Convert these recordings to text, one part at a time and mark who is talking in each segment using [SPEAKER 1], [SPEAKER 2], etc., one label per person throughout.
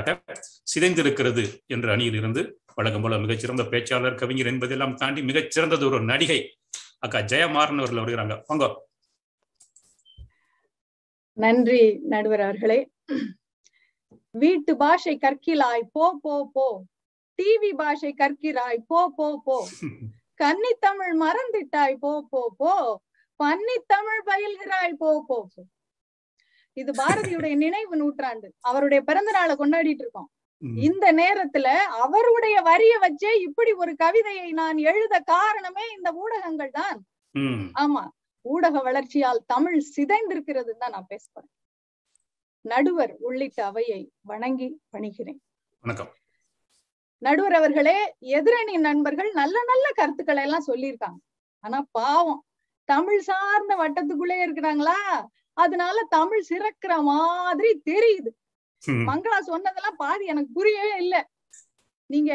[SPEAKER 1] சிதைந்திருக்கிறது என்ற அணியில் இருந்து வழக்கம் போல மிகச்சிறந்த பேச்சாளர் கவிஞர் என்பதெல்லாம் தாண்டி மிகச்சிறந்தது ஒரு நடிகை அக்கா ஜெயமாறன் அவர்கள் வருகிறாங்க. வாங்க.
[SPEAKER 2] நன்றி நடுவர் அவர்களே. வீட்டு பாஷை கற்கிலாய் போ போ போ. டிவி பாஷை கற்கிறாய் போ போ போ. கன்னித்தமிழ் மறந்துட்டாய் போ போ போ. பன்னித்தமிழ் பயில்கிறாய் போ போ போ. இது பாரதியுடைய நினைவு நூற்றாண்டு. அவருடைய பிறந்த நாளை கொண்டாடிட்டு இருக்கோம். இந்த நேரத்துல அவருடைய வரிய வச்சே இப்படி ஒரு கவிதையை நான் எழுத காரணமே இந்த ஊடகங்கள் தான். ஆமா. ஊடக வளர்ச்சியால் தமிழ் சிதைந்திருக்கிறது தான் நான் பேசுறேன். நடுவர் உள்ளிட்ட அவையை வணங்கி பணிகிறேன்.
[SPEAKER 1] வணக்கம்.
[SPEAKER 2] நடுவர் அவர்களே எதிரணி நண்பர்கள் நல்ல நல்ல கருத்துக்களை எல்லாம் சொல்லியிருக்காங்க. ஆனா பாவம். தமிழ் சார்ந்த வட்டத்துக்குள்ளே இருக்கிறாங்களா? அதனால தமிழ் சிறக்கிற மாதிரி தெரியுது. மங்களா சொன்னதெல்லாம் பாதி எனக்கு புரியவே இல்லை. நீங்க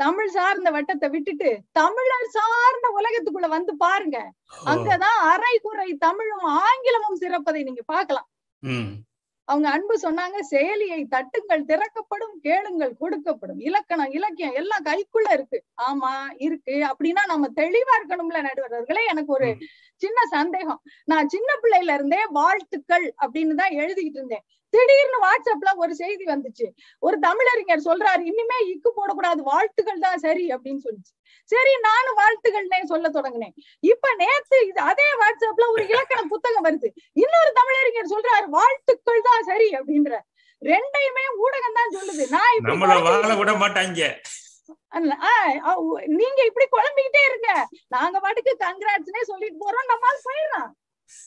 [SPEAKER 2] தமிழ் சார்ந்த வட்டத்தை விட்டுட்டு தமிழர் சார்ந்த உலகத்துக்குள்ள வந்து பாருங்க. அங்கதான் அரை குறை தமிழும் ஆங்கிலமும் சிறப்பதை நீங்க பாக்கலாம் அவங்க அன்பு சொன்னாங்க செயலியை தட்டுங்கள் திறக்கப்படும் கேளுங்கள் கொடுக்கப்படும். இலக்கணம் இலக்கியம் எல்லாம் கைக்குள்ள இருக்கு. ஆமா இருக்கு. அப்படின்னா நம்ம தெளிவா இருக்கணும்ல நடுவர்களே. எனக்கு ஒரு சின்ன சந்தேகம். நான் சின்ன பிள்ளையில இருந்தே வாழ்த்துக்கள் அப்படின்னு தான் எழுதிக்கிட்டு இருந்தேன். திடீர்னு வாட்ஸ்அப்ல ஒரு செய்தி வந்துச்சு. ஒரு தமிழறிஞர் சொல்றாரு இனிமே இக்கு போடக்கூடாது வாழ்த்துக்கள் தான் சரி அப்படின்னு சொல்லிச்சு. சரி நானும் வாழ்த்துக்கள்னே சொல்ல தொடங்கினேன். இப்ப நேத்து இது அதே வாட்ஸ்அப்ல ஒரு இலக்கண புத்தகம் வருது. இன்னொரு தமிழறிஞர் சொல்றாரு வாழ்த்துக்கள் தான் சரி அப்படின்ற ரெண்டையுமே ஊடகம் தான் சொல்லுது. நான்
[SPEAKER 1] விட மாட்டாங்க.
[SPEAKER 2] நீங்க இப்படி குழம்பிக்கிட்டே இருங்க. நாங்க பாட்டுக்கு கங்க்ராட்ஸ்னே சொல்லிட்டு போறோம்.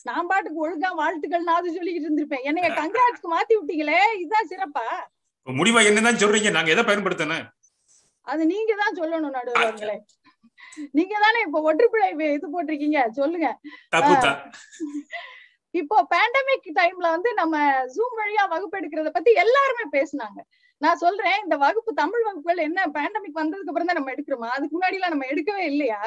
[SPEAKER 2] நான் பாட்டுக்கு ஒழுங்கா வாழ்த்துக்கள் நான் சொல்லிக்கிட்டு இருந்திருப்பேன். என்னைய கங்க்ராட்ஸ்க்கு மாத்தி விட்டீங்களே இதுதான் சிறப்பா?
[SPEAKER 1] முடிவா என்னதான் சொல்றீங்க? நாங்க எதை பயன்படுத்தணும்?
[SPEAKER 2] அது நீங்க தான் சொல்லணும் நடுவர்களே நீங்க தானே இப்ப ஒற்றுப்பிழை இது போட்டிருக்கீங்க? சொல்லுங்க. இப்போ பேண்டமிக் டைம்ல வந்து நம்ம ஜூம் வழியா வகுப்பு எடுக்கிறத பத்தி எல்லாருமே பேசினாங்க. நான் சொல்றேன் இந்த வகுப்பு தமிழ் வகுப்புகள் என்ன பேண்டமிக் வந்ததுக்கு அப்புறம் தான் நம்ம எடுக்கிறோமா? அதுக்கு முன்னாடி எல்லாம் நம்ம எடுக்கவே இல்லையா?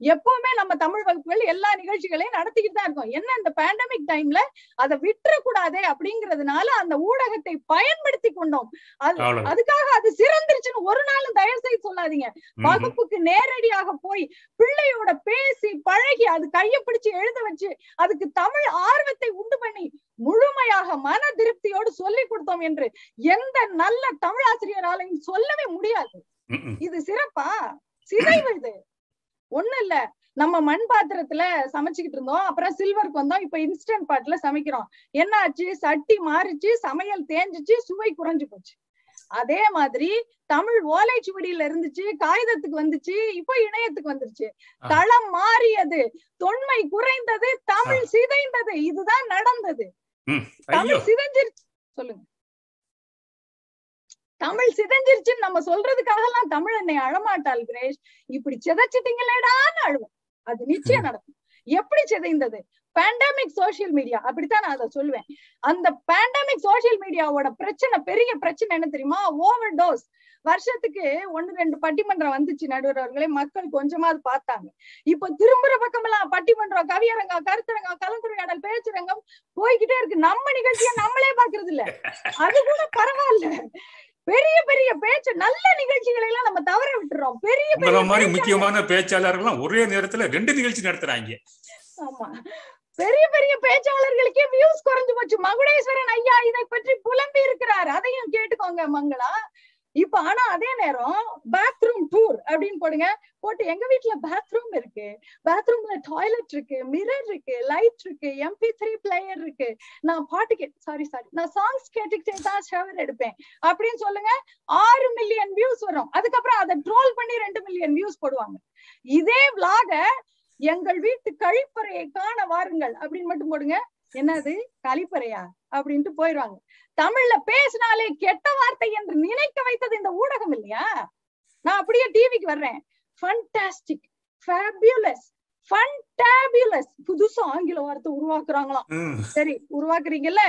[SPEAKER 2] எப்பவுமே நம்ம தமிழ் வகுப்புகள் எல்லா நிகழ்ச்சிகளையும் நடத்திக்கிட்டு தான் இருக்கோம். என்ன இந்த பேண்டமிக் டைம்ல அதை விட்டுறக்கூடாதே அப்படிங்கறதுனால அந்த ஊடகத்தை பயன்படுத்தி கொண்டோம். அது அதுக்காக அது சிறந்துருச்சுன்னு ஒரு நாளும் தயவு செய்து சொல்லாதீங்க. வகுப்புக்கு நேரடியாக போய் பிள்ளையோட பேசி பழகி அது கைய பிடிச்சு எழுத வச்சு அதுக்கு தமிழ் ஆர்வத்தை உண்டு பண்ணி முழுமையாக மன திருப்தியோடு சொல்லி கொடுத்தோம் என்று எந்த நல்ல தமிழாசிரியராலையும் சொல்லவே முடியாது. இது சிறப்பா? சிதைவு இது. ஒண்ணு இல்ல. நம்ம மண் பாத்திரத்துல சமைச்சுக்கிட்டு இருந்தோம். அப்புறம் சில்வருக்கு வந்தோம். இப்ப இன்ஸ்டன்ட் பாட்ல சமைக்கிறோம். என்னாச்சு? சட்டி மாறிச்சு சமையல் தேஞ்சிச்சு சுவை குறைஞ்சு போச்சு. அதே மாதிரி தமிழ் ஓலைச்சுவடியில இருந்துச்சு காகிதத்துக்கு வந்துச்சு இப்ப இணையத்துக்கு வந்துருச்சு. தளம் மாறியது. தொன்மை குறைந்தது தமிழ் சிதைந்தது. இதுதான் நடந்தது. தமிழ் சிதைஞ்சிருச்சு. சொல்லுங்க. தமிழ் சிதைஞ்சிருச்சுன்னு நம்ம சொல்றதுக்காக எல்லாம் தமிழ் என்னை அழமாட்டாள் கிரேஷ் இப்படி சிதைச்சிட்டீங்களேடான்னு அழுவோம். அது நிச்சயம் நடக்கும். எப்படி சிதைந்தது? பேண்டமிக் சோசியல் மீடியா அப்படித்தான் நான் அதை சொல்லுவேன். அந்த பேண்டமிக் சோசியல் மீடியாவோட பிரச்சனை பெரிய பிரச்சனை என்ன தெரியுமா? ஓவர் டோஸ் வருஷத்துக்கு ஒன்னு ரெண்டு பட்டிமன்றம் வந்துச்சு நடுவரவர்களே மக்கள் கொஞ்சமாவது பார்த்தாங்க. இப்ப திரும்புற பக்கமெல்லாம் பட்டிமன்றம் கவியரங்கம் கருத்தரங்கம் கலந்துரையாடல் பேச்சுரங்கம் போய்கிட்டே இருக்கு. நம்ம நிகழ்ச்சியை நம்மளே பாக்குறது இல்ல அது கூட பரவாயில்ல. பெரிய பெரிய பேச்சு நல்ல நிகழ்ச்சிகளை எல்லாம் நம்ம தவற விட்டுறோம். பெரிய
[SPEAKER 1] பெரிய மாதிரி முக்கியமான பேச்சாளர்கள் ஒரே நேரத்துல ரெண்டு நிகழ்ச்சி நடத்துறாங்க.
[SPEAKER 2] ஆமா. பெரிய பெரிய பேச்சாளர்களுக்கே வியூஸ் குறைஞ்சு போச்சு. மகுடேஸ்வரன் ஐயா இதை பற்றி புலம்பி இருக்கிறார். அதையும் கேட்டுக்கோங்க மங்களா. இப்ப ஆனா அதே நேரம் பாத்ரூம் டூர் அப்படின்னு போடுங்க. போட்டு எங்க வீட்டுல பாத்ரூம் இருக்கு. பாத்ரூம்ல டாய்லெட் இருக்கு மிரர் இருக்கு லைட் இருக்கு எம்பி த்ரீ பிளேயர் இருக்கு. நான் பாட்டு கே சாரி சாரி நான் சாங்ஸ் கேட்டுக்கிட்டே தான் ஷவர் எடுப்பேன். அப்படின்னு சொல்லுங்க ஆறு மில்லியன் வியூஸ் வரும். அதுக்கப்புறம் அதை ட்ரோல் பண்ணி ரெண்டு மில்லியன் வியூஸ் போடுவாங்க. இதே விளாக எங்கள் வீட்டு கழிப்பறையை காண வாருங்கள் அப்படின்னு மட்டும் போடுங்க. என்னது? கழிப்பறையா? அப்படின்ட்டு போயிடுவாங்க தமிழ்ல பேசினாலே கெட்ட வார்த்தை என்று நினைக்க வைத்தது இந்த ஊடகம் இல்லையா? நான் அப்படியே டிவிக்கு வர்றேன். ஃபண்டாஸ்டிக் ஃபேபியுலஸ் புதுசா ஆங்கில வார்த்தை உருவாக்குறாங்களாம். சரி உருவாக்குறீங்கல்ல?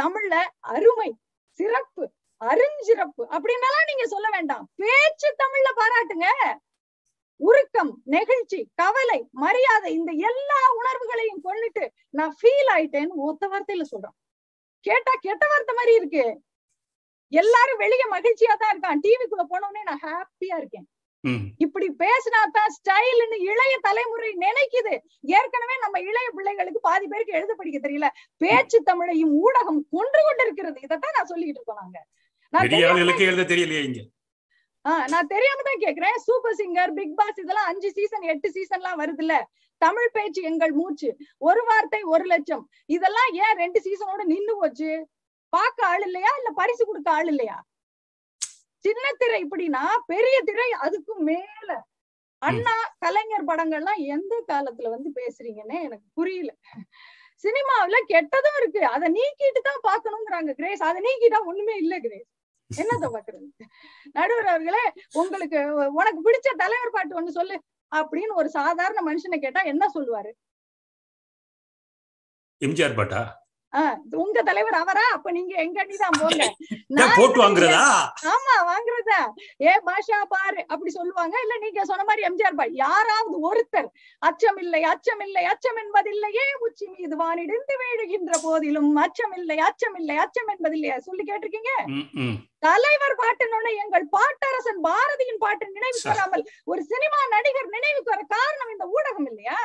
[SPEAKER 2] தமிழ்ல அருமை சிறப்பு அருஞ்சிறப்பு அப்படின்னாலாம் நீங்க சொல்ல வேண்டாம். பேச்சு தமிழ்ல பாராட்டுங்க. உருக்கம் நெகிழ்ச்சி கவலை மரியாதை இந்த எல்லா உணர்வுகளையும் கொண்டுட்டு நான் ஃபீல் ஆயிட்டேன்னு ஒத்த வார்த்தையில சொல்றேன். கேட்டா கெட்ட வார்த்தை மாதிரி இருக்கு. எல்லாரும் வெளியே மகிழ்ச்சியா தான் இருக்கான். டிவிக்குள்ள போனோடனே நான் ஹாப்பியா இருக்கேன். இப்படி பேசினா தான் ஸ்டைல்னு இளைய தலைமுறை நினைக்குது. ஏற்கனவே நம்ம இளைய பிள்ளைகளுக்கு பாதி பேருக்கு எழுத படிக்க தெரியல. பேச்சு தமிழையும் ஊடகம் கொன்று கொண்டிருக்கிறது. இதைத்தான் நான் சொல்லிட்டு இருக்கோம் நாங்க.
[SPEAKER 1] எழுத தெரியலையே இங்க.
[SPEAKER 2] நான் தெரியாம தான் கேக்குறேன். சூப்பர் சிங்கர் பிக் பாஸ் இதெல்லாம் அஞ்சு சீசன் எட்டு சீசன்லாம் வருதுல்ல. தமிழ் பேச்சு எங்கள் மூச்சு. ஒரு வார்த்தை ஒரு லட்சம். இதெல்லாம் ஏன் ரெண்டு சீசனோட நின்னு போச்சு? பார்க்க ஆள் இல்லையா? இல்ல பரிசு கொடுக்க ஆள் இல்லையா? சின்ன திரை இப்படின்னா பெரிய திரை அதுக்கும் மேல. அண்ணா கலைஞர் படங்கள்லாம் எந்த காலத்துல வந்து பேசுறீங்கன்னு எனக்கு புரியல. சினிமாவுல கெட்டதும் இருக்கு. அதை நீக்கிட்டு தான் பாக்கணுங்கிறாங்க கிரேஸ். அதை நீக்கிட்டா ஒண்ணுமே இல்ல கிரேஸ். என்னத்த பாக்குறது? நடுவர் அவர்களே உங்களுக்கு உனக்கு பிடிச்ச தலைவர் பாட்டு ஒண்ணு சொல்லு அப்படின்னு ஒரு சாதாரண மனுஷனை கேட்டா என்ன சொல்லுவாரு?
[SPEAKER 1] எம்ஜிஆர் பாட்டா?
[SPEAKER 2] உங்க தலைவர் அவரா? அப்ப நீங்க எங்க அணிதான் போங்க.
[SPEAKER 1] போட்டு வாங்குறதா?
[SPEAKER 2] ஆமா வாங்குறதா? ஏ பாஷா பாரு அப்படி சொல்லுவாங்க. இல்ல நீங்க சொன்ன மாதிரி எம்ஜிஆர் பாய். யாராவது ஒருத்தர் அச்சமில்லை அச்சமில்லை அச்சம் என்பதில்லையே உச்சி மீது வானிடிந்து வீழுகின்ற போதிலும் அச்சமில்லை அச்சமில்லை அச்சம் என்பதில்லையா சொல்லி கேட்டிருக்கீங்க. தலைவர் பாட்டுன்னு எங்கள் பாட்டரசன் பாரதியின் பாட்டு நினைவுக்கு வராமல் ஒரு சினிமா நடிகர் நினைவுக்கு வர காரணம் இந்த ஊடகம் இல்லையா?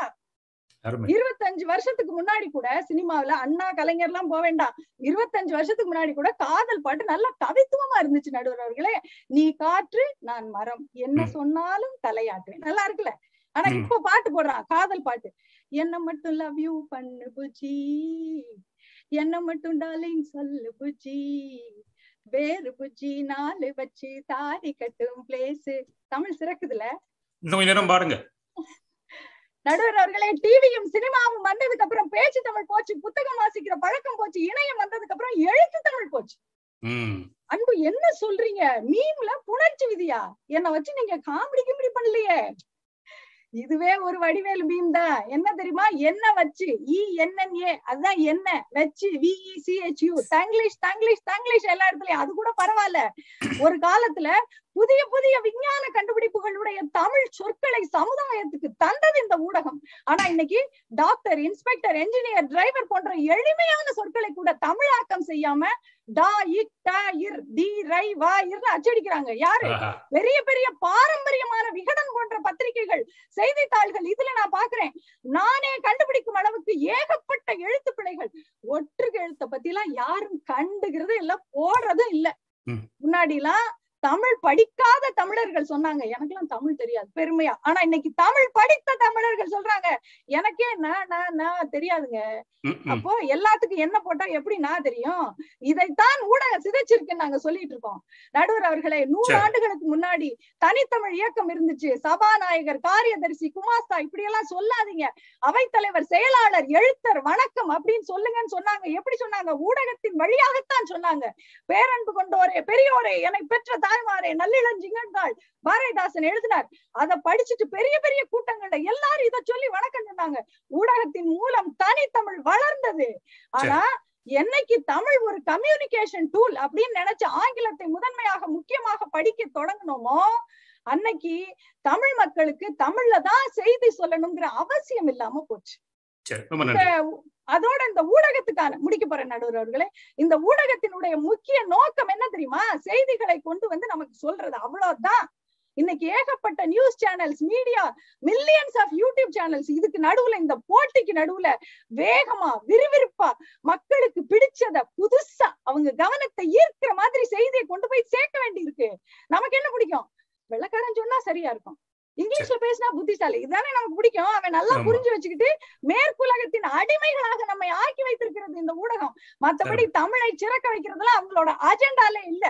[SPEAKER 2] இருபத்தஞ்சு வருஷத்துக்கு முன்னாடி கூட சினிமாவுல அண்ணா கலைஞர் எல்லாம் போக வேண்டாம். இருபத்தஞ்சு வருஷத்துக்கு முன்னாடி கூட காதல் பாட்டு நல்ல கவித்துவமா இருந்துச்சு நடுவர் அவர்களே. நீ காற்று நான் மரம். என்ன. சொன்னாலும் தலையாட்டுவேன் நல்லா இருக்குல்ல? ஆனா. இப்ப பாட்டு போடுறான் காதல் பாட்டு. என்ன மட்டும் லவ் யூ பண்ணு புஜி என்ன மட்டும் டார்லிங் சொல்லு புஜி வேறு புஜி நாலு வச்சு தாடி கட்டும் பிளேஸ் தமிழ் சிறக்குதுல
[SPEAKER 1] இன்னும் நேரம் பாருங்க
[SPEAKER 2] நடுவர் அவர்களே டிவியும் சினிமாவும் வந்ததுக்கு அப்புறம் பேச்சு தமிழ் போச்சு புத்தகம் வாசிக்கிற பழக்கம் போச்சு இணையம் வந்ததுக்கு அப்புறம் எழுத்து தமிழ் போச்சு. அன்பு என்ன சொல்றீங்க? மீம்ல புணர்ச்சி விதியா? என்ன வச்சு நீங்க காமெடி கிமெடி பண்ணலையே. இதுவே ஒரு வடிவேல் மீம் தான். என்ன தெரியுமா? என்ன வச்சு இ என்என்ஏ அதுதான் என்ன வச்சு விஇ சிஹெச்யூ தங்கிலீஷ் தங்கிலீஷ் தங்கிலீஷ் எல்லா இடத்துலயும். அது கூட பரவாயில்ல. ஒரு காலத்துல புதிய புதிய விஞ்ஞான கண்டுபிடிப்புகளுடைய தமிழ் சொற்களை சமுதாயத்துக்கு தந்தது இந்த ஊடகம். ஆனா இன்னைக்கு டாக்டர் இன்ஸ்பெக்டர் என்ஜினியர் டிரைவர் போன்ற எளிமையான சொற்களை கூட தமிழாக்கம் செய்யாம டா இக் டா இர் டி ரை வா இர்னு அச்சடிக்கிறாங்க யாரு. பெரிய பெரிய பாரம்பரியமான விகடன் போன்ற பத்திரிகைகள் செய்தித்தாள்கள் இதுல நான் பாக்குறேன். நானே கண்டுபிடிக்கும் அளவுக்கு ஏகப்பட்ட எழுத்து பிழைகள். ஒற்று எழுத்த பத்தி எல்லாம் யாரும் கண்டுகிறது இல்ல போடுறதும் இல்ல. முன்னாடி எல்லாம் தமிழ் படிக்காத தமிழர்கள் சொன்னாங்க. எனக்கெல்லாம் தமிழ் தெரியாது. பெருமையா. ஆனா இன்னைக்கு தமிழ் படித்த தமிழர்கள் சொல்றாங்க. எனக்கே நான் தெரியாதுங்க. அப்போ எல்லாத்துக்கும் என்ன போட்டா எப்படி நான் தெரியும்? இதைத்தான் ஊடகம் சிதைச்சிருக்குன்னு நாங்க சொல்லிட்டு இருக்கோம். நடுவர் அவர்களே நூறு. ஆண்டுகளுக்கு முன்னாடி தனித்தமிழ் இயக்கம் இருந்துச்சு. சபாநாயகர் காரியதரிசி குமாஸ்தா இப்படி எல்லாம் சொல்லாதீங்க. அவைத்தலைவர் செயலாளர் எழுத்தர் வணக்கம் அப்படின்னு சொல்லுங்கன்னு சொன்னாங்க. எப்படி சொன்னாங்க? ஊடகத்தின் வழியாகத்தான் சொன்னாங்க. பேரன்பு கொண்டோரே பெரியோரே என்னை பெற்ற தாய்மாரே நல்லிளஞ்சிங்கன்றாள் பாரதிதாசன் எழுதினார். அதை படிச்சுட்டு பெரிய பெரிய கூட்டங்கள்ல எல்லாரும் இதை சொல்லி வணக்கம் சொன்னாங்க. ஊடகத்தின் மூலம் தனித்தமிழ் வளர்ந்தது. ஆனா என்னைக்கு தமிழ் ஒரு கம்யூனிகேஷன் டூல் அப்படின்னு நினைச்சு ஆங்கிலத்தை முதன்மையாக முக்கியமாக படிக்க தொடங்கணுமோ அன்னைக்கு தமிழ் மக்களுக்கு தமிழ்ல தான் செய்தி சொல்லணுங்கிற அவசியம் இல்லாம போச்சு. அதோட இந்த ஊடகத்துக்கான முடிக்க போற நடுவர் அவர்களே இந்த ஊடகத்தினுடைய முக்கிய நோக்கம் என்ன தெரியுமா? செய்திகளை கொண்டு வந்து நமக்கு சொல்றது. அவ்வளவுதான். இன்னைக்கு ஏகப்பட்ட news channels media millions of YouTube channels இதுக்கு நடுவுல இந்த போட்டிக்கு நடுவுல வேகமா விறுவிறுப்பா மக்களுக்கு பிடிச்சத புதுசா அவங்க கவனத்தை ஈர்க்கிற மாதிரி செய்தியை கொண்டு போய் சேர்க்க வேண்டி இருக்கு நமக்கு என்ன பிடிக்கும்? வெள்ளக்காரன் சொன்னா சரியா இருக்கும். இங்கிலீஷ்ல பேசினா புத்திசாலி. இதுதானே நமக்கு பிடிக்கும். அவன் நல்லா. புரிஞ்சு வச்சுக்கிட்டு மேற்குலகத்தின் அடிமைகளாக நம்மை ஆக்கி வைத்திருக்கிறது இந்த ஊடகம். மத்தபடி தமிழை சிறக்க வைக்கிறதுல அவங்களோட அஜெண்டாலே இல்ல.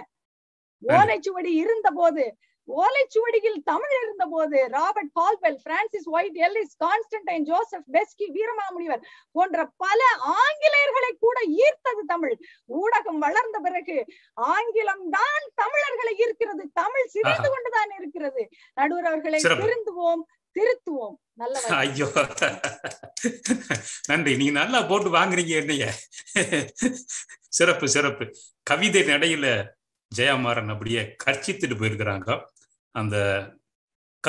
[SPEAKER 2] ஓலைச்சுவடி இருந்த போது ஓலைச்சுவடியில் தமிழ் இருந்த போது Robert Caldwell Francis Whyte Ellis Constantine Joseph Beschi Veeramamunivar போன்ற பல ஆங்கிலேயர்களை கூட ஈர்த்தது தமிழ். ஊடகம் வளர்ந்த பிறகு ஆங்கிலம் தான் தமிழர்களை ஈர்க்கிறது தமிழ் சிதைந்து கொண்டுதான் இருக்கிறது. நடுவர் அவர்களை. திருந்துவோம் திருத்துவோம்.
[SPEAKER 1] ஐயோ. நன்றி. நீங்க நல்லா போட்டு வாங்குறீங்க என்னைய. சிறப்பு சிறப்பு. கவிதை நடையில ஜெயமாறன் அப்படியே கர்ச்சித்துட்டு போயிருக்கிறாங்க. அந்த